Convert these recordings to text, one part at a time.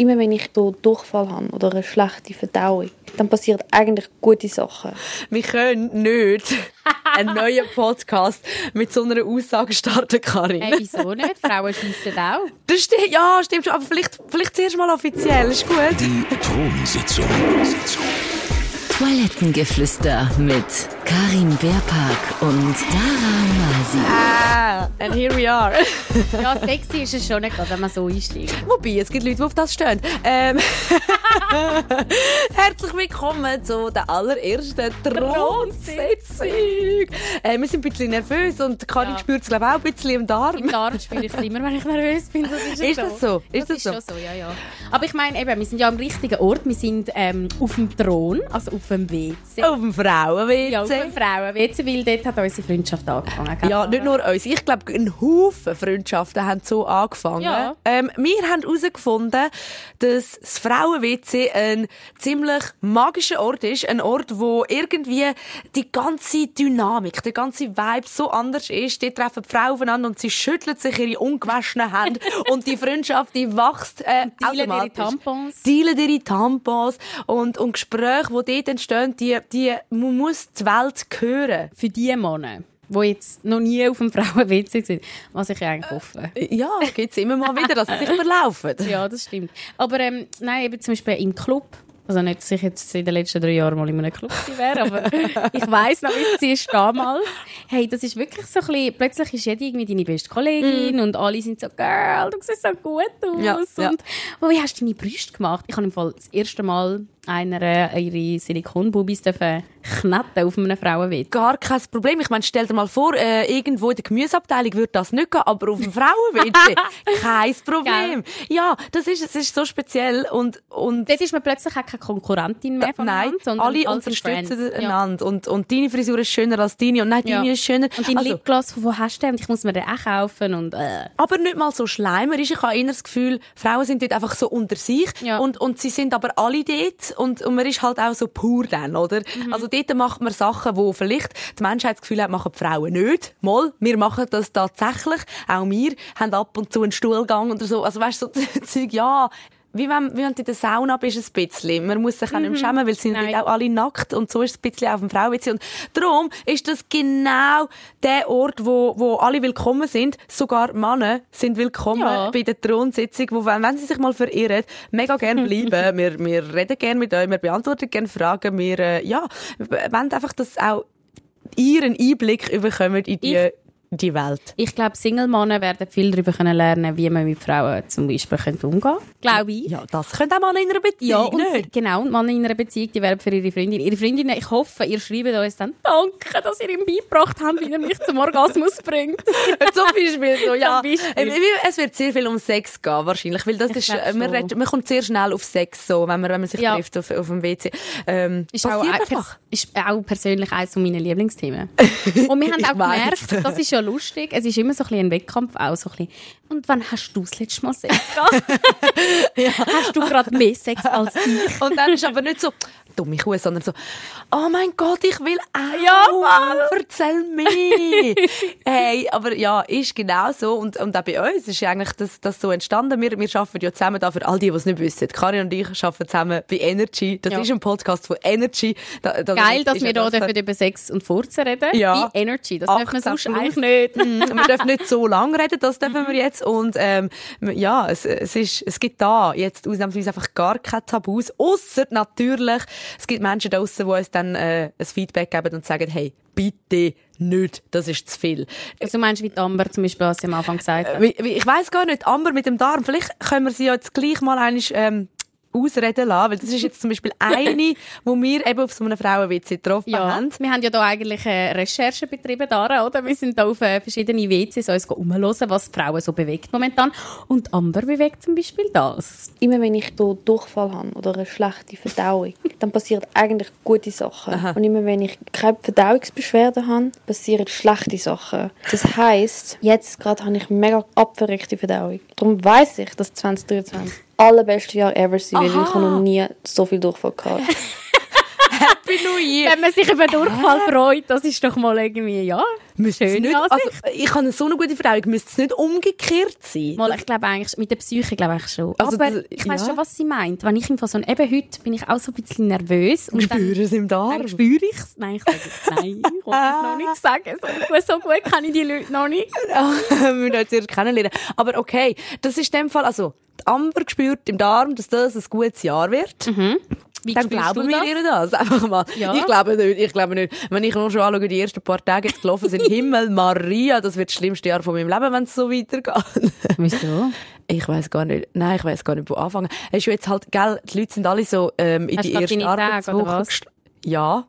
Immer wenn ich so Durchfall habe oder eine schlechte Verdauung, dann passieren eigentlich gute Sachen. Wir können nicht einen neuen Podcast mit so einer Aussage starten, Karin. Hey, wieso nicht? Frauen schiessen auch. Das stimmt, ja, stimmt schon. Aber vielleicht, vielleicht zuerst mal offiziell. Ist gut. Die Thronsitzung. Sitzung. Toilettengeflüster mit Karin Beerpark und Dara Masi. Ah, and here we are. Ja, sexy ist es schon nicht, wenn man so einsteigt. Wobei, es gibt Leute, die auf das stehen. Ähm, herzlich willkommen zu der allerersten Thronsitzung. Äh, wir sind ein bisschen nervös und Karin Ja. spürt es glaube ich auch ein bisschen im Darm. Im Darm spiele ich es immer, wenn ich nervös bin. Das ist, Ist das so? Ist das das ist so? schon so, ja, ja. Aber ich meine, eben, wir sind ja am richtigen Ort. Wir sind ähm, auf dem Thron, also auf dem WC. Auf dem Frauen-WC. Ja, dem Frauen-WC, weil dort hat unsere Freundschaft angefangen. gell? Ja, nicht nur uns. Ich glaube, ein Haufen Freundschaften haben so angefangen. Ja. Ähm, wir haben herausgefunden, dass das Frauen-WC ein ziemlich magischer Ort ist. Ein Ort, wo irgendwie die ganze Dynamik, der ganze Vibe so anders ist. Dort treffen die Frauen aufeinander und sie schütteln sich ihre ungewaschenen Hände und die Freundschaft, die wächst äh, Teilen ihre. Tampons. Teilen ihre Tampons und, und Gespräche, die dort entstehen, die, die man muss die Welt hören. Für die Männer, die jetzt noch nie auf dem Frauen-WC sind, was ich eigentlich hoffe. Ja, gibt es immer mal wieder, dass sie sich verlaufen. Ja, das stimmt. Aber ähm, nein, eben zum Beispiel im Club. Also nicht, dass ich jetzt in den letzten drei Jahren mal in einem Club wäre, aber ich weiss noch, wie sie ist damals. Hey, das ist wirklich so ein bisschen, plötzlich ist jede irgendwie deine beste Kollegin und alle sind so, Girl, du siehst so gut aus. Mm. Ja, ja. Und oh, wie hast du deine Brüste gemacht? Ich habe im Fall das erste Mal einer äh, ihre Silikonbubis dürfen knetten auf einem Frauenwitz. Gar kein Problem. Ich meine, stell dir mal vor, äh, irgendwo in der Gemüseabteilung würde das nicht gehen, aber auf dem Frauenwitze kein Problem. Ja, das ist, es ist so speziell und, und Dort ist man plötzlich auch keine Konkurrentin mehr Nein, voneinander, sondern alle unterstützen Friends. Ja. einander. Und, und deine Frisur ist schöner als deine. Und nein, deine Ja. ist schöner. Und dein Also, Lipgloss, von wo hast du den? Ich muss mir den auch kaufen und äh. aber nicht mal so schleimerisch. Ich habe eher das Gefühl, Frauen sind dort einfach so unter sich. Ja. Und, und sie sind aber alle dort. Und, und man ist halt auch so pur dann, oder? Mhm. Also dort macht man Sachen, wo vielleicht die Menschheit das Gefühl hat, machen die Frauen nicht. Mal, wir machen das tatsächlich. Auch wir haben ab und zu einen Stuhlgang oder so. Also weißt du, so Zeug, ja. Wie wenn, wie wenn du in der Sauna bist, ein bisschen. Man muss sich auch nicht mehr schämen, weil sie sind Mhm. Auch alle nackt und so ist es ein bisschen auf dem Frauenwitz. Und darum ist das genau der Ort, wo, wo alle willkommen sind. Sogar Männer sind willkommen Ja. bei der Thronsitzung, wo, wenn, wenn sie sich mal verirren, mega gerne bleiben. wir, wir reden gerne mit euch, wir beantworten gerne Fragen, wir, äh, ja, wollen einfach, dass auch ihr einen Einblick bekommt in die, Ich- die Welt. Ich glaube, Single-Männer werden viel darüber können lernen, wie man mit Frauen zum Beispiel könnte umgehen könnte. Glaube ich. Ja, das könnte auch Männer in einer Beziehung, Ja, und nicht? genau. Und Männer in einer Beziehung, die werden für ihre Freundin. Ihre Freundinnen, ich hoffe, ihr schreibt uns dann, danke, dass ihr ihm beigebracht habt, wie er mich zum Orgasmus bringt. Zum Beispiel so, ja. Beispiel. Es wird sehr viel um Sex gehen, wahrscheinlich, weil das ist, äh, man, redet, man kommt sehr schnell auf Sex, so, wenn man, wenn man sich Ja. trifft auf, auf dem WC. Ähm, Ist auch, ist auch persönlich eines meiner Lieblingsthemen. Und wir haben auch gemerkt, das ist ja lustig, es ist immer so ein, ein Wettkampf, auch so ein. Und wann hast du das letzte Mal Sex gehabt? Hast du gerade mehr Sex als ich? Und dann ist aber nicht so, dumme Kuh, sondern so, oh mein Gott, ich will auch. Ja, Mann. Erzähl mir. hey, aber ja, ist genau so. Und, und auch bei uns ist ja eigentlich das, das so entstanden. Wir, wir arbeiten ja zusammen da für all die, die es nicht wissen. Karin und ich arbeiten zusammen bei Energy. Das Ja. ist ein Podcast von Energy. Da, da, Geil, dass wir ja dürfen über Sex und Furzen reden. Ja. Bei Energy. Das dürfen wir 18 sonst eigentlich nicht. Mm, wir dürfen nicht so lange reden, das dürfen wir jetzt. Und ähm, ja, es, es, ist, es gibt da jetzt ausnahmsweise einfach gar keine Tabus. Ausser natürlich, es gibt Menschen da draussen, die uns dann äh, ein Feedback geben und sagen, hey, bitte nicht, das ist zu viel. Also meinst du, wie die Amber zum Beispiel, was sie am Anfang gesagt hat? Wie, ich weiß gar nicht, Amber mit dem Darm, vielleicht können wir sie ja jetzt gleich mal einmal, ähm, ausreden lassen, weil das ist jetzt zum Beispiel eine, wo wir eben auf so einem Frauenwitz getroffen Ja, haben. wir haben ja da eigentlich äh, Recherche betrieben, Dara, oder? Wir sind da auf äh, verschiedene WCs uns umhören, was die Frauen so bewegt momentan. Und Amber bewegt zum Beispiel das. Immer wenn ich so Durchfall habe oder eine schlechte Verdauung, dann passieren eigentlich gute Sachen. Und immer wenn ich keine Verdauungsbeschwerden habe, passieren schlechte Sachen. Das heisst, jetzt gerade habe ich mega abverrückte Verdauung. Darum weiss ich, dass 2023 das allerbeste Jahr ever sein weil Ich habe noch nie so viel Durchfall gehabt. Happy New Year. Wenn man sich über Durchfall freut, das ist doch mal irgendwie, ja, schön. nicht, also, ich habe so eine gute Verdauung, müsste es nicht umgekehrt sein? Mal, ich glaube eigentlich, mit der Psyche glaube ich schon. Also Aber das- ich weiß ja. schon, was sie meint. Wenn ich im Fall so, eben heute bin ich auch so ein bisschen nervös. Und Spüre es im Darm. dann spüre ich es. Nein, ich sage es. Nein, ich will es noch nicht sagen. So gut, so gut kenne ich die Leute noch nicht. wir müssen uns erst kennenlernen. Aber okay, das ist in dem Fall, also, die Amber gespürt im Darm, dass das ein gutes Jahr wird. Wie Dann glauben du wir ihr das. Einfach mal. Ja. Ich glaube nicht, ich glaube nicht. Wenn ich nur schon anschaue, die ersten paar Tage jetzt gelaufen sind, Himmel, Maria, das wird das schlimmste Jahr von meinem Leben, wenn es so weitergeht. Wieso? Ich weiß gar nicht, nein, ich weiß gar nicht, wo anfangen. Es ist ja jetzt halt, gell, die Leute sind alle so, ähm, in Hast die du erste Arbeitswoche. Ja.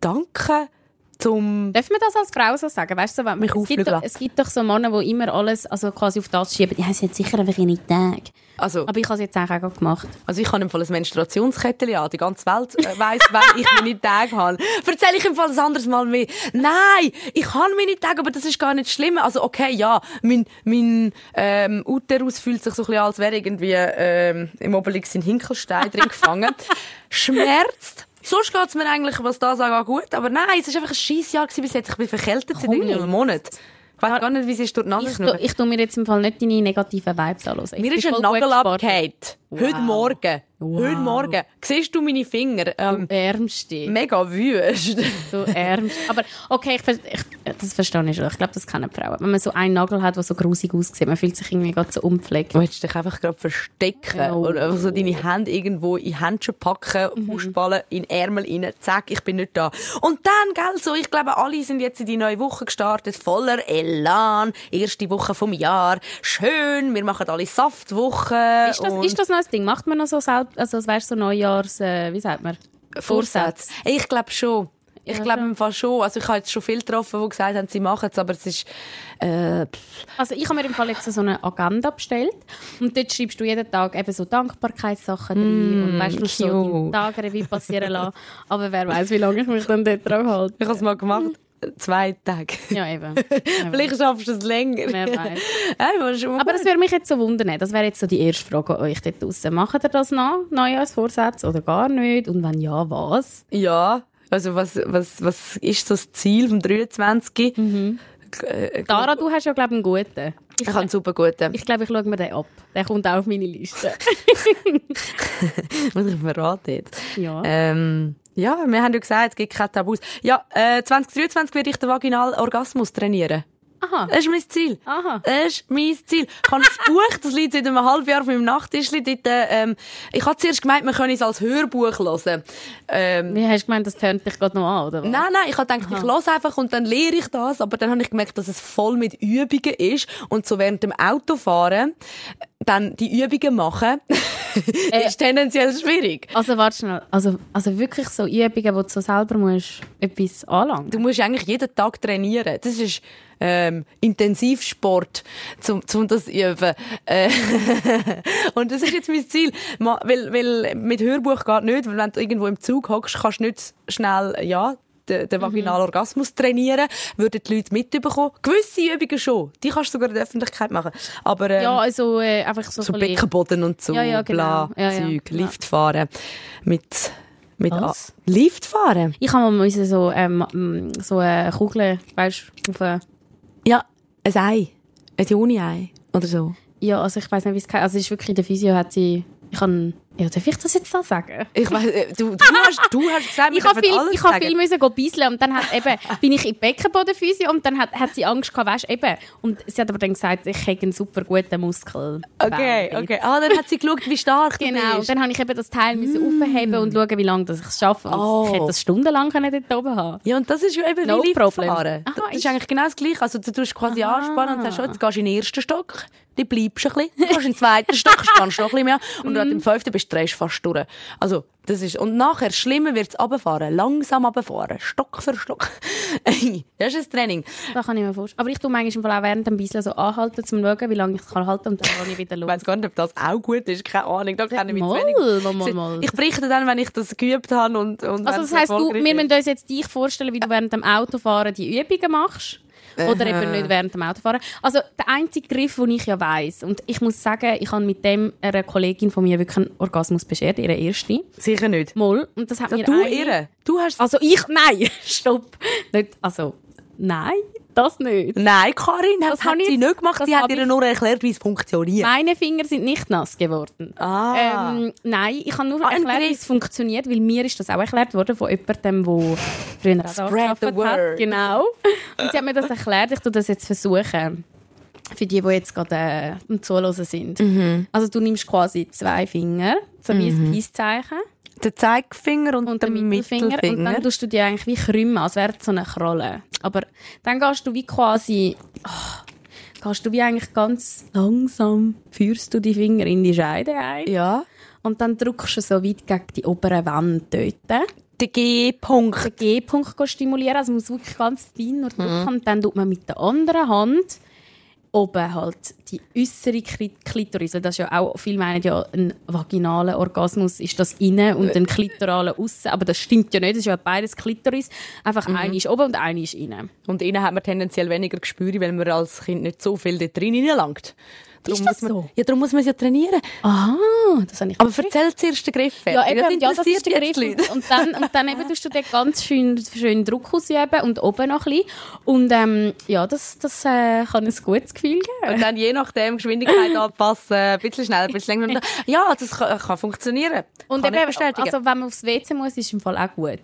Danke zum, Darf man das als Frau so sagen? Weißt du, wenn, Mich es, gibt doch, es gibt doch so Männer, die immer alles also quasi auf das schieben. Ja, sie hat sicher einfach ihre Tage. also, Aber ich habe es jetzt auch gerade gemacht. Also ich habe im Fall ein Menstruationskettchen an. Die ganze Welt äh, weiss, wann ich meine Tage habe. Erzähle ich im Fall ein anderes Mal mehr. Nein, ich habe meine Tage, aber das ist gar nicht schlimm. Also okay, ja, mein, mein ähm, Uterus fühlt sich so ein bisschen, als wäre irgendwie ähm, im Obelix in Hinkelstein drin gefangen. Schmerzt. Sonst geht's mir eigentlich, was das angeht, gut. Aber nein, es war einfach ein scheiß Jahr bis jetzt. Ich bin verkältet seit einem Monat. Ich weiß gar nicht, wie es ist durch die Nase Ich, tu, ich mir jetzt im Fall nicht deine negativen Vibes an. Mir ist ein Nagel abgefallen. Heute Morgen. Heute Morgen. Siehst du meine Finger? Ähm, Ärmste. mega wüst. Du ärmst. Aber okay, ich, ich, das verstehe ich schon. Ich glaube, das kennen Frauen. Wenn man so einen Nagel hat, der so grusig aussieht, man fühlt sich irgendwie gerade so unpflegt. Du willst dich einfach gerade verstecken Ja. oder einfach so deine Hände irgendwo in Händchen packen, Mhm. ausballen, in Ärmel rein, zack, ich bin nicht da. Und dann, gell, so, ich glaube, alle sind jetzt in die neue Woche gestartet, voller Elan, erste Woche vom Jahr, schön, wir machen alle Saftwochen. Ist das, ist das noch ein Ding? Macht man noch so selbst, also es wärst so Neujahrs, äh, wie sagt man? Vorsätze? Ich glaube schon. Ich Ja, glaube im Fall schon. Also ich habe jetzt schon viele getroffen, die gesagt haben, sie machen es, aber es ist, äh, Also ich habe mir im Fall jetzt so eine Agenda bestellt und dort schreibst du jeden Tag eben so Dankbarkeitssachen drin und weißt du, so cute. deinen Tag Revue passieren lassen. Aber wer weiß, wie lange ich mich dann dort drauf halte. ich habe es mal gemacht. Zwei Tage. Ja, eben. Vielleicht schaffst du es länger. Wer weiß. Aber Aber das würde mich jetzt so wundern. Das wäre jetzt so die erste Frage an euch dort draussen. Macht ihr das noch, Neujahrsvorsätze oder gar nicht? Und wenn ja, was? Ja, also was, was, was ist so das Ziel vom 23? Mhm. Äh, Dara, du hast ja, glaube ich, einen guten. Ich habe einen super guten. Ich glaube, ich schaue mir den ab. Der kommt auch auf meine Liste. Muss ich verraten jetzt? Ja. Ähm, ja, wir haben ja gesagt, es gibt keine Tabus. Ja, äh, 2023 werde ich den Vaginalorgasmus trainieren. Aha. Das ist mein Ziel. Aha. Das ist mein Ziel. Ich habe ein Buch, das liegt seit einem halben Jahr auf meinem Nachttischli. Dort, ähm, ich habe zuerst gemeint, man könne es als Hörbuch hören. Ähm, Wie hast du gemeint, das tönt dich gerade noch an, oder was? Nein, nein, ich habe gedacht, ich höre einfach und dann lehre ich das, aber dann habe ich gemerkt, dass es voll mit Übungen ist und so während dem Autofahren dann die Übungen machen, ist tendenziell schwierig. Also, warte schnell. Also, also wirklich so Übungen, wo du so selber musst etwas anlangen Du musst eigentlich jeden Tag trainieren. Das ist ähm, Intensivsport, zum, zum das üben. Äh, und das ist jetzt mein Ziel. Weil, weil mit Hörbuch geht nicht, weil wenn du irgendwo im Zug hockst, kannst du nicht schnell, ja, den, den vaginalen Orgasmus trainieren, würden die Leute mitbekommen. Gewisse Übungen schon. Die kannst du sogar in der Öffentlichkeit machen. Aber ähm, Ja, also äh, einfach so, so ein Beckenboden und so, Ja, ja, genau. bla, Ja, ja. Zeug, Ja. Lift fahren. Mit, mit Was? A- Lift fahren? Ich habe mal so, ähm, so eine Kugel, weißt du, auf eine, Ja, ein Ei. Ein Juni-Ei. Oder so. Ja, also ich weiß nicht, wie es. Also es ist wirklich, in der Physio hat sie, ich kann, ja, darf ich das jetzt so sagen? Ich weiß, äh, du, du, hast, du hast gesagt, Ich habe viel, alles ich habe viel müssen go bisseln und dann hat eben, bin ich in die Beckenbodenphysio und dann hat, hat sie Angst gehabt, weißt, eben. Und sie hat aber dann gesagt, ich hätte einen super guten Muskel. Okay, okay. Ah, dann hat sie geschaut, wie stark Genau, du und bist. dann habe ich eben das Teil müssen aufheben und schauen, wie lange das ich es schaffe. Oh. Ich hätte das stundenlang können dort oben haben Ja, und das ist ja eben No wie problem. Aha, Das ist eigentlich genau das Gleiche. Also du tust quasi Aha. anspannen und sagst, oh, jetzt gehst du in den ersten Stock, dann bleibst du ein bisschen, dann gehst du in den zweiten Stock, spannst noch ein bisschen mehr und dann im fünften bist du drehst fast durch. Also, das ist, und nachher, schlimmer wird es runterfahren, langsam runterfahren, Stock für Stock. das ist ein Training. Da kann ich mir vorstellen. Aber ich tue manchmal im Fall auch während dem Bisseln so anhalten, um zu schauen, wie lange ich es kann halten und dann kann ich wieder Ich los. weiß gar nicht, ob das auch gut ist, keine Ahnung, da kenne ich mich Mal, wenig. mal, mal. Ich berichte dann, wenn ich das geübt habe und, und Also das heisst, du, wir ist. müssen uns jetzt dich vorstellen, wie du während dem Autofahren die Übungen machst. Oder eben nicht während dem Autofahren. Also der einzige Griff, den ich ja weiss, und ich muss sagen, ich habe mit dem einer Kollegin von mir wirklich einen Orgasmus beschert, ihre erste. Sicher nicht. Moll. Und das hat mir Du eine- irre. Du hast... Also ich, nein, stopp. Nicht, also, nein, das nicht. Nein, Karin, das, Das hat sie nicht gemacht. Sie hat ihr nur erklärt, wie es funktioniert. Meine Finger sind nicht nass geworden. Ah. Ähm, nein, ich habe nur Ah, erklärt, wie es funktioniert, weil mir ist das auch erklärt worden von jemandem, der früher auch Spread the word. hat. Genau. Und sie hat mir das erklärt. Ich tue das jetzt versuchen. Für die, die jetzt gerade äh, am Zuhören sind. Mhm. Also du nimmst quasi zwei Finger, so wie ein Peace-Zeichen. Der Zeigefinger und, und der den Mittelfinger. Mittelfinger. Und dann tust du die eigentlich wie krümmen, als wäre es so eine Kralle. Aber dann gehst du wie quasi, oh, gehst du wie eigentlich ganz langsam, führst du die Finger in die Scheide ein. ja. Und dann drückst du so weit gegen die obere Wand dort. Der G-Punkt. Den G-Punkt stimulieren, also man muss wirklich ganz fein nur drücken. Mhm. Und dann tut man mit der anderen Hand oben halt die äußere Kli- Klitoris, weil das ist ja auch, viele meinen ja, ein vaginaler Orgasmus ist das innen und ein klitoraler außen, aber das stimmt ja nicht, das ist ja beides Klitoris, einfach Mhm. eine ist oben und eine ist innen. Und innen hat man tendenziell weniger Gespüre, weil man als Kind nicht so viel dort drin hineinlangt. Darum Ist das muss man, so? Ja, darum muss man es ja trainieren. Aha, das habe ich Aber erzähl zuerst den Griff ja, fertig. eben, ja, das ist der Griff. Und, und dann, und dann eben tust du dort ganz schön, schön Druck ausüben und oben noch ein bisschen. Und ähm, ja, das, das äh, kann ein gutes Gefühl geben. Und dann je nachdem Geschwindigkeit anpassen, ein bisschen schneller, ein bisschen länger. Ja, das kann, kann funktionieren. Und kann eben, also wenn man aufs WC muss, ist im Fall auch gut.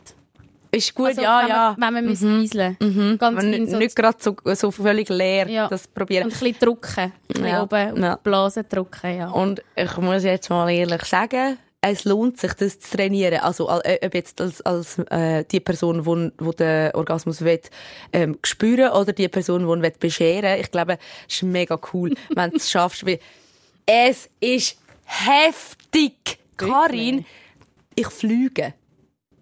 Ist gut, Also, ja, wenn ja. Man, wenn man müssen wieseln Ganz Aber fein nicht, so nicht gerade so, so völlig leer Ja. das probieren. Und ein bisschen drücken. Ein Ja. oben Ja. auf die Blase drücken, ja. Und ich muss jetzt mal ehrlich sagen, es lohnt sich, das zu trainieren. Also, äh, ob jetzt als, als äh, die Person, wo, wo den Orgasmus will, ähm, spüren oder die Person, die ihn will bescheren Ich glaube, es ist mega cool, wenn du es schaffst. Weil es ist heftig. Karin, ich fliege.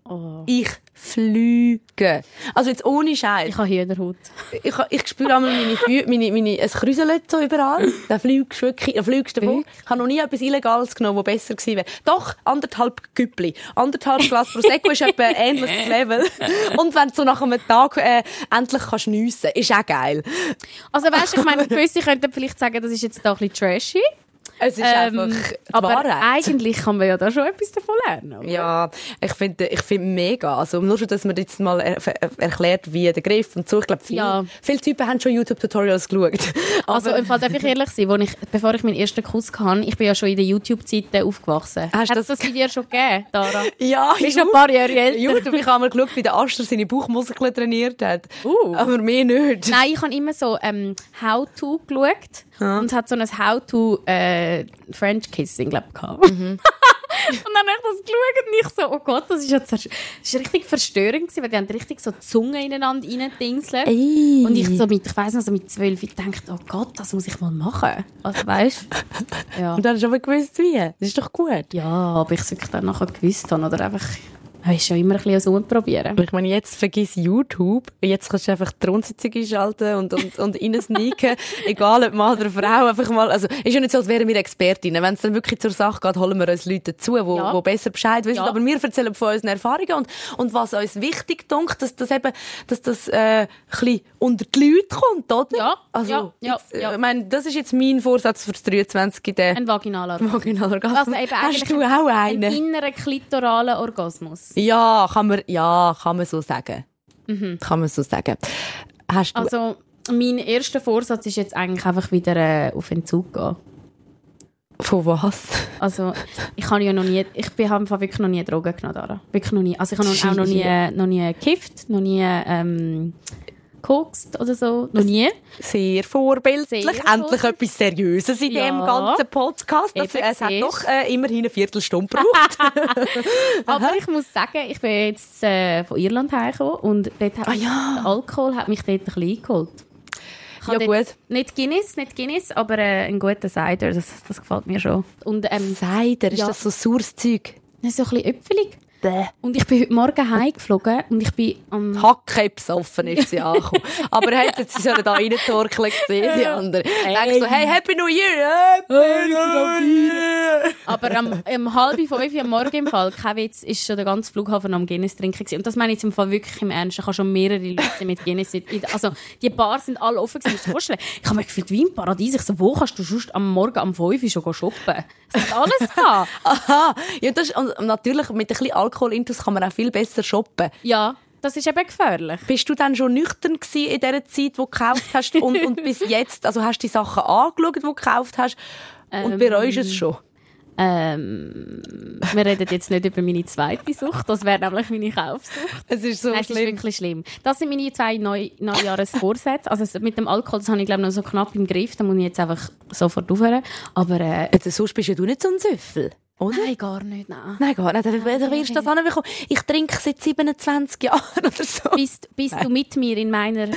Oh. Ich fliege. Also jetzt ohne Scheiß. Ich habe Hühnerhaut. Ich, ich spüre einmal meine Füße, meine, meine, es krüselt so überall. Dann fliegst du wirklich, dann fliegst du davon. Ich habe noch nie etwas Illegales genommen, das besser gewesen wäre. Doch, anderthalb Güppli. Anderthalb Glas Prosecco ist etwa ein ähnliches Level. Und wenn du so nach einem Tag, äh, endlich kannst niessen, ist auch geil. Also weißt du, ich meine, gewisse könnten vielleicht sagen, das ist jetzt da ein bisschen trashy. Es ist Ähm, einfach aber Wahrheit. eigentlich kann man ja da schon etwas davon lernen. oder? Ja, ich finde, ich finde mega. Also, nur schon, dass man jetzt mal er, er, erklärt, wie der Griff und so. Ich glaube, viele, Ja. viele Typen haben schon YouTube-Tutorials geschaut. Also im Fall darf ich ehrlich sein, wo ich, bevor ich meinen ersten Kuss hatte, ich bin ja schon in der YouTube-Zeit aufgewachsen. Hast Hat du das- das Video schon gegeben, Dara? ja, Bist schon ein paar Jahre älter. YouTube, ich habe mal geschaut, wie der Aster seine Bauchmuskeln trainiert hat. Uh. Aber mir nicht. Nein, ich habe immer so ähm, How-To geschaut und hat so ein How-To äh, French Kissing, glaube ich. Mhm. und dann habe ich das geschaut und ich so, oh Gott, das ist ja das ist richtig verstörend gewesen, weil die haben richtig so die Zunge ineinander reindingseln. Ey. Und ich so mit, ich weiss noch, so mit zwölf, ich dachte, oh Gott, das muss ich mal machen. Also weißt Ja. Und dann hast du aber gewusst, wie. Das ist doch gut. Ja, ob ich es wirklich dann nachher gewusst habe oder einfach, man ist ja immer ein bisschen so probieren. Aber ich meine, jetzt vergiss YouTube. Jetzt kannst du einfach die Rundsitzung einschalten und, und, und reinsneaken. Egal, ob Mann oder Frau. Einfach mal, also, ist ja nicht so, als wären wir Expertinnen. Wenn es dann wirklich zur Sache geht, holen wir uns Leute dazu, die Ja. wo besser Bescheid wissen. Ja. Aber wir erzählen von unseren Erfahrungen und, und was uns wichtig dunkt, dass das eben, dass das, äh, ein bisschen unter die Leute kommt, oder? Ja, Also, ja, ja, jetzt, äh, ja. Ich meine, das ist jetzt mein Vorsatz für das 23. Der Ein vaginaler Vaginalorgasmus. Also eben Hast du auch Ein einen? innerer klitoraler Orgasmus. Ja, kann man, ja, kann man so sagen. Kann man so sagen. Hast du, Mhm. Also, mein erster Vorsatz ist jetzt eigentlich einfach wieder äh, auf Entzug gehen. von was? Also, ich habe ja noch nie, ich bin habe wirklich noch nie Drogen genommen, Dara. Wirklich noch nie. Also, ich habe noch, auch noch nie, noch nie gekifft, noch nie, ähm, gekokst oder so. Noch nie. Sehr vorbildlich. Sehr Endlich vorbildlich. etwas Seriöses in Ja. dem ganzen Podcast. Das, Eben, es hat doch äh, immerhin eine Viertelstunde gebraucht. Aber ich muss sagen, ich bin jetzt äh, von Irland hergekommen und dort hat Ah, ja. der Alkohol hat mich dort ein bisschen eingeholt. Ich Ja, gut. Nicht Guinness, nicht Guinness, aber äh, ein guter Cider, das, das gefällt mir schon. Und ähm, Cider, ist Ja. das so saures Zeug? so ein bisschen öpfelig. Bäh. Und ich bin heute Morgen heimgeflogen und ich bin am... Hacke besoffen ist sie angekommen. Aber er hat jetzt, sie sollen da reintorkeln gesehen, die anderen. Denkst so, hey, Happy New Year! Happy New Year! Aber am, um halb fünf am Morgen im Fall, kein Witz, ist schon der ganze Flughafen am Guinness trinken gewesen. Und das meine ich jetzt im Fall wirklich im Ernst. Ich habe schon mehrere Leute mit Guinness. in- Also, die Bars sind alle offen gewesen. Dir vorstellen. Ich habe mich gefühlt wie im Paradies. Ich so, wo kannst du sonst am Morgen um fünf schon shoppen? Es hat alles gehabt. Aha! Ja, das ist, und natürlich, mit ein bisschen Alkoholintus kann man auch viel besser shoppen. Ja, das ist eben gefährlich. Bist du dann schon nüchtern gewesen in dieser Zeit, wo du gekauft hast und, und bis jetzt, also hast du die Sachen angeschaut, die du gekauft hast und bereust es schon? Ähm, wir reden jetzt nicht über meine zweite Sucht. Das wäre nämlich meine Kaufsucht. Es ist so Nein, es ist wirklich schlimm. Das sind meine zwei Neu Neujahresvorsätze. Also mit dem Alkohol, das habe ich glaube noch so knapp im Griff. Da muss ich jetzt einfach sofort aufhören. Aber äh, Also, sonst bist ja du nicht so ein Süffel, oder? nein, gar nicht. Nein. Nein, gar nicht. Dann dann wirst du das anbekommen. Ich trinke seit 27 Jahren oder so. Bist, bist du mit mir in meiner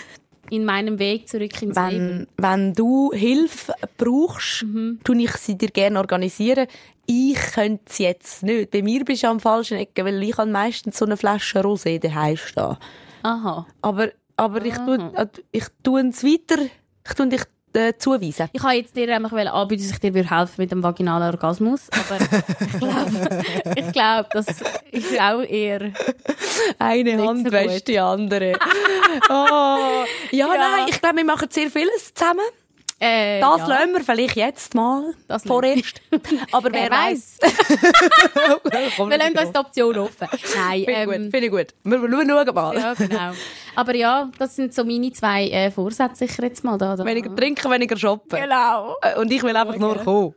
in meinem Weg zurück ins Leben? Wenn, wenn du Hilfe brauchst, Mhm. tue ich sie dir gerne organisieren. Ich könnte es jetzt nicht. Bei mir bist du am falschen Ecke, weil ich meistens so eine Flasche Rosé daheim stehen. Aha. Aber, aber ich tue, äh, ich tue es weiter, ich tue dich äh, zuweisen. Ich habe jetzt dir einfach anbieten, dass ich dir würde helfen mit dem vaginalen Orgasmus. Aber ich glaube, ich glaube, das ist auch eher Eine Nicht Hand so wäscht die andere. oh. ja, nein, ich glaube, wir machen sehr vieles zusammen. Äh, Das ja. lassen wir vielleicht jetzt mal. Das vorerst. Aber wer weiß. Wir lassen uns die Option offen. Nein, Finde ich ähm, gut, finde ich gut. Wir, wir schauen mal. Ja, genau. Aber ja, das sind so meine zwei äh, Vorsätze sicher jetzt mal da. da. Weniger trinken, weniger shoppen. Genau. Äh, Und ich will einfach nur kommen.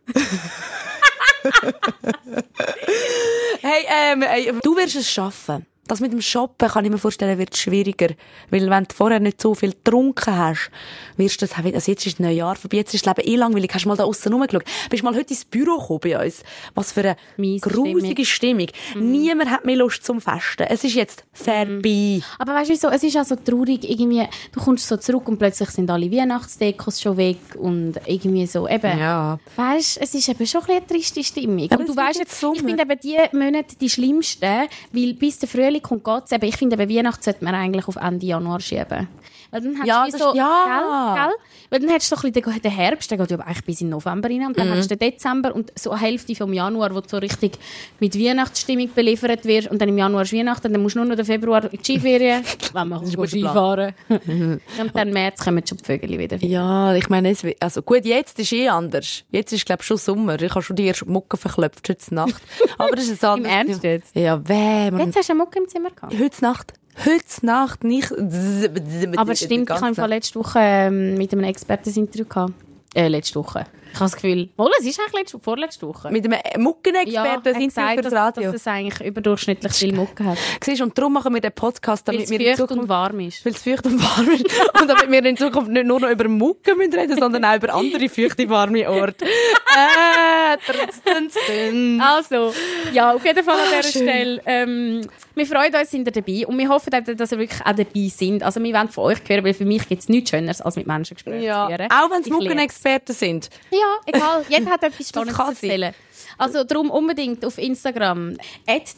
hey, ähm, ey, du wirst es schaffen. Das mit dem Shoppen, kann ich mir vorstellen, wird schwieriger. Weil wenn du vorher nicht so viel getrunken hast, wirst du das wieder, also jetzt ist neue Jahr vorbei, jetzt ist das Leben eh langweilig, hast du mal da aussen rumgeschaut. Bist mal heute ins Büro gekommen bei uns. Was für eine Mies grusige Stimmung. Niemand hat mehr Lust zum Festen. Es ist jetzt vorbei. Aber weißt du wieso? Es ist auch so traurig, irgendwie, du kommst so zurück und plötzlich sind alle Weihnachtsdekos schon weg und irgendwie so, eben. Ja. Weißt, es ist eben schon ein bisschen eine triste Stimmung. Aber und du weißt jetzt jetzt, Sommer. ich finde eben die Monate die schlimmsten, weil bis der Frühling kommt, geht's eben. Ich finde eben Weihnachten sollte man eigentlich auf Ende Januar schieben. Weil dann hast Ja, du so, ja. gell, gell? Weil dann hast du so ein bisschen den, Herbst, der geht ja eigentlich bis in November rein, und dann hast du den Dezember und so eine Hälfte vom Januar, wo du so richtig mit Weihnachtsstimmung beliefert wirst und dann im Januar ist Weihnachten, dann musst du nur noch den Februar in die Skiferien, wenn man Skifahren. und dann im März kommen schon die Vögel wieder. Ja, ich meine, es, also gut, jetzt ist eh anders. Jetzt ist, glaube ich, schon Sommer. Ich habe schon die erste Mucke verklopft heute Nacht. Aber das ist ein Im anderes Ernst jetzt? Ja, weh. Jetzt hast du eine Mucke im Zimmer gehabt. Heute Nacht. Heute Nacht nicht. Aber stimmt, ich habe letzte Woche ähm, mit einem Experteninterview gehabt. Äh, letzte Woche. Ich habe das Gefühl, wohl, es ist eigentlich letzte, vorletzte Woche. Mit einem Muckenexperten ja, sind gesagt, für das Radio. dass es eigentlich überdurchschnittlich viel Mucke hat. Siehst, und darum machen wir den Podcast, damit es wir in Zukunft... und warm ist. Weil es feucht und warm ist. und damit wir in Zukunft nicht nur noch über Mucke müssen reden, sondern auch über andere feuchte, warme Orte. äh, trotz, trotz, trotz. Also, ja, auf jeden Fall an Ah, dieser schön. Stelle. Ähm, wir freuen uns, sind ihr dabei. Und wir hoffen, dass ihr wirklich auch dabei sind. Also, wir wollen von euch hören, weil für mich gibt es nichts Schöneres, als mit Menschen Gespräche Ja, zu führen. auch wenn es Muckenexperten sind. Ja, egal. Jeder hat etwas Spannendes zu erzählen. Also darum unbedingt auf Instagram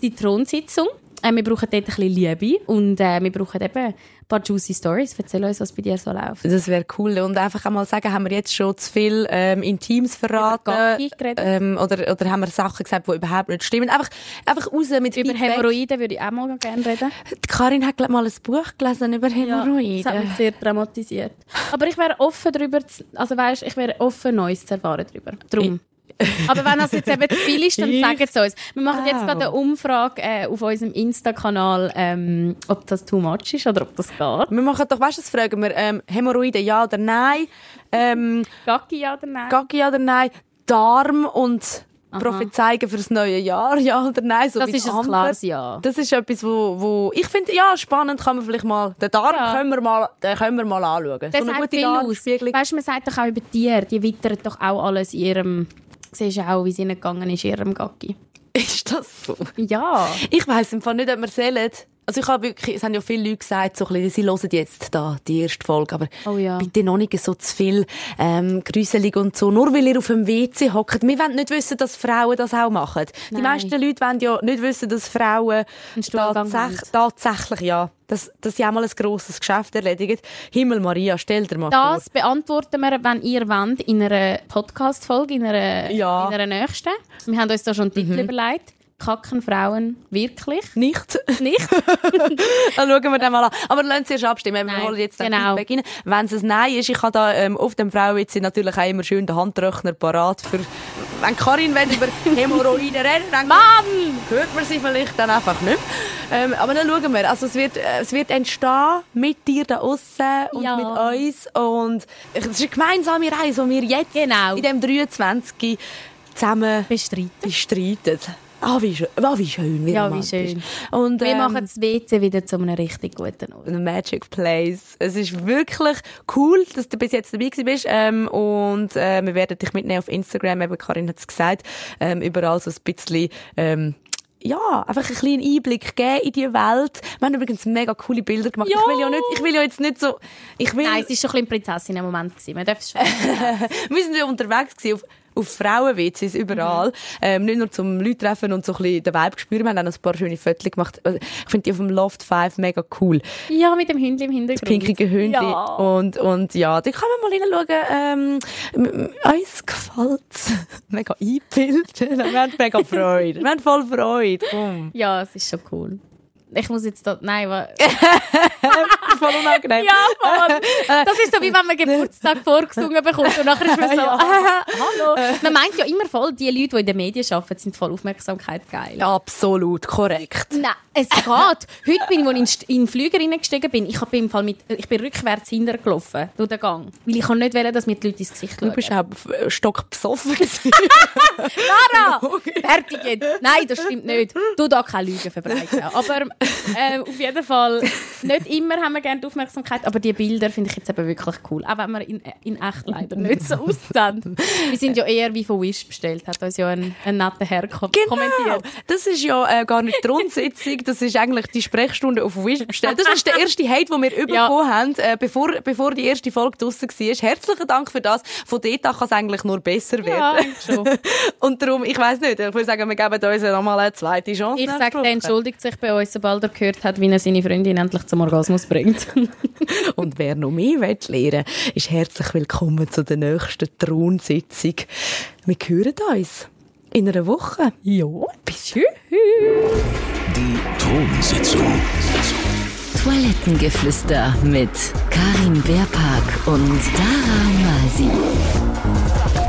die Thronsitzung. Äh, wir brauchen dort ein bisschen Liebe und äh, wir brauchen eben ein paar juicy Stories. Erzähl uns, was bei dir so läuft. Das wäre cool. Und einfach einmal sagen, haben wir jetzt schon zu viel ähm, Intims verraten? Ähm, oder, oder haben wir Sachen gesagt, die überhaupt nicht stimmen? Einfach, einfach raus mit Über Feedback. Hämorrhoiden würde ich auch mal gerne reden. Die Karin hat mal ein Buch gelesen über Das hat Hämorrhoiden. mich sehr dramatisiert. Aber ich wäre offen darüber, zu, also weißt, ich wäre offen, Neues zu erfahren darüber. Drum. Aber wenn das jetzt eben zu viel ist, dann sagt es uns. Wir machen jetzt gerade eine Umfrage äh, auf unserem Insta-Kanal, ähm, ob das too much ist oder ob das geht. wir machen doch, weißt du, das fragen wir, ähm, Hämorrhoiden ja oder nein? Ähm, Gaggi, ja oder nein? Gaggi ja oder nein? Darm und Prophezeigen fürs neue Jahr, ja oder nein? So Das ist ein klares Ja. Das ist etwas, wo, wo ich finde, ja, spannend kann man vielleicht mal, den Darm Ja. können wir mal, den können wir mal anschauen. Das so eine gute viel aus. Darmspiegelung. Weißt du, man sagt doch auch über Tiere, die wittern doch auch alles in ihrem... Siehst du auch, wie es ihnen gegangen ist, in ihrem Gaggi. Ist das so? Ja. Ich weiss im Fall nicht, ob wir sollen. Also ich habe wirklich, es haben ja viele Leute gesagt, so ein bisschen, sie hören jetzt da die erste Folge, aber Oh ja. bitte noch nicht so zu viel ähm, gruselig und so, nur weil ihr auf dem WC hockt. Wir wollen nicht wissen, dass Frauen das auch machen. Die Nein. meisten Leute wollen ja nicht wissen, dass Frauen tatsächlich, haben. tatsächlich ja, dass, dass sie einmal ein grosses Geschäft erledigen. Himmel Maria, stell dir mal vor. Das beantworten wir, wenn ihr wollt, in einer Podcast-Folge, in einer, Ja. Mhm. in einer nächsten. Wir haben uns da schon einen Titel überlegt. Kacken Frauen wirklich? Nicht. Nicht? Dann schauen wir dann mal an. Aber lassen Sie erst abstimmen. Wir Nein, holen jetzt den genau. Feedback rein. Wenn es ein Nein ist, ich habe da ähm, auf dem Frauenwitz natürlich auch immer schön den Handrechner parat für, wenn Karin will über Hämorrhoiden reden, dann Mann! hört man sie vielleicht dann einfach nicht ähm, Aber dann schauen wir. Also es wird, äh, es wird entstehen mit dir da außen und Ja. mit uns. Und es ist eine gemeinsame Reise, die wir jetzt Genau. in dem 23 zusammen Bestreiten. bestreiten. Ah, wie schön. Ah, wie schön. Wie Ja, wie schön. Und, Wir ähm, machen das WC wieder zu einem richtig guten Ort. The Magic Place. Es ist wirklich cool, dass du bis jetzt dabei bist. Ähm, und äh, wir werden dich mitnehmen auf Instagram. Eben Karin hat es gesagt. Ähm, überall so ein bisschen... Ähm, ja, einfach einen kleinen Einblick geben in die Welt. Wir haben übrigens mega coole Bilder gemacht. Ja. Ich will ja nicht, ich will ja jetzt nicht so, ich will, Nein, es war schon ein bisschen Prinzessinnen-Moment. gewesen. Man darf es schon. wir sind ja unterwegs gewesen auf, auf Frauenwitzes überall. Ähm, nicht nur zum Leute treffen und so ein bisschen den Vibe spüren. Wir haben auch ein paar schöne Fotos gemacht. Also, Ich finde die auf dem Loft 5 mega cool. ja, mit dem Hündchen im Hintergrund. pinkige Hunde. Ja. Und, und ja, da kann man mal reinschauen. Ähm, uns gefällt's. mega eingebildet. Wir haben mega Freude. Wir haben voll Freude. Komm. Ja, es ist schon cool. Ich muss jetzt da... Nein, wa- Voll unangenehm. Ja, voll. Das ist so, wie wenn man Geburtstag vorgesungen bekommt und nachher ist man so, ah, hallo. Man meint ja immer voll, die Leute, die in den Medien arbeiten, sind voll Aufmerksamkeit geil. Absolut korrekt. Nein, es geht. Heute bin ich, als ich in den Flüger reingestiegen bin, ich, im Fall mit, ich bin rückwärts hintergelaufen durch den Gang. Weil ich nicht wollen, dass mir die Leute ins Gesicht Du schauen. bist auch f- stockbesoffen. Lara! Fertig jetzt. Nein, das stimmt nicht. Du da keine Lügen verbreiten. Aber äh, auf jeden Fall, nicht immer haben wir gerne die Aufmerksamkeit, aber die Bilder finde ich jetzt eben wirklich cool. Auch wenn wir in, in echt leider nicht so aussehen. Wir sind ja eher wie von Wish bestellt, hat uns ja ein, ein netter Herr kom kommentiert. Das ist ja äh, gar nicht die Rundsitzung, das ist eigentlich die Sprechstunde auf Wish bestellt. Das ist der erste Hate, den wir bekommen haben, äh, bevor, bevor die erste Folge draussen war. Herzlichen Dank für das. Von dort an kann es eigentlich nur besser Ja, werden. schon. Und darum, ich weiss nicht, ich würde sagen, wir geben uns nochmal eine zweite Chance. Ich sage, der entschuldigt sich bei uns, sobald er gehört hat, wie er seine Freundin endlich zum Orgasmus bringt. Und wer noch mehr will lernen ist herzlich willkommen zu der nächsten Thronsitzung. Wir hören uns in einer Woche. Ja, bis tschüss. Die Thronsitzung. Toilettengeflüster mit Karin Beerpark und Dara Masi.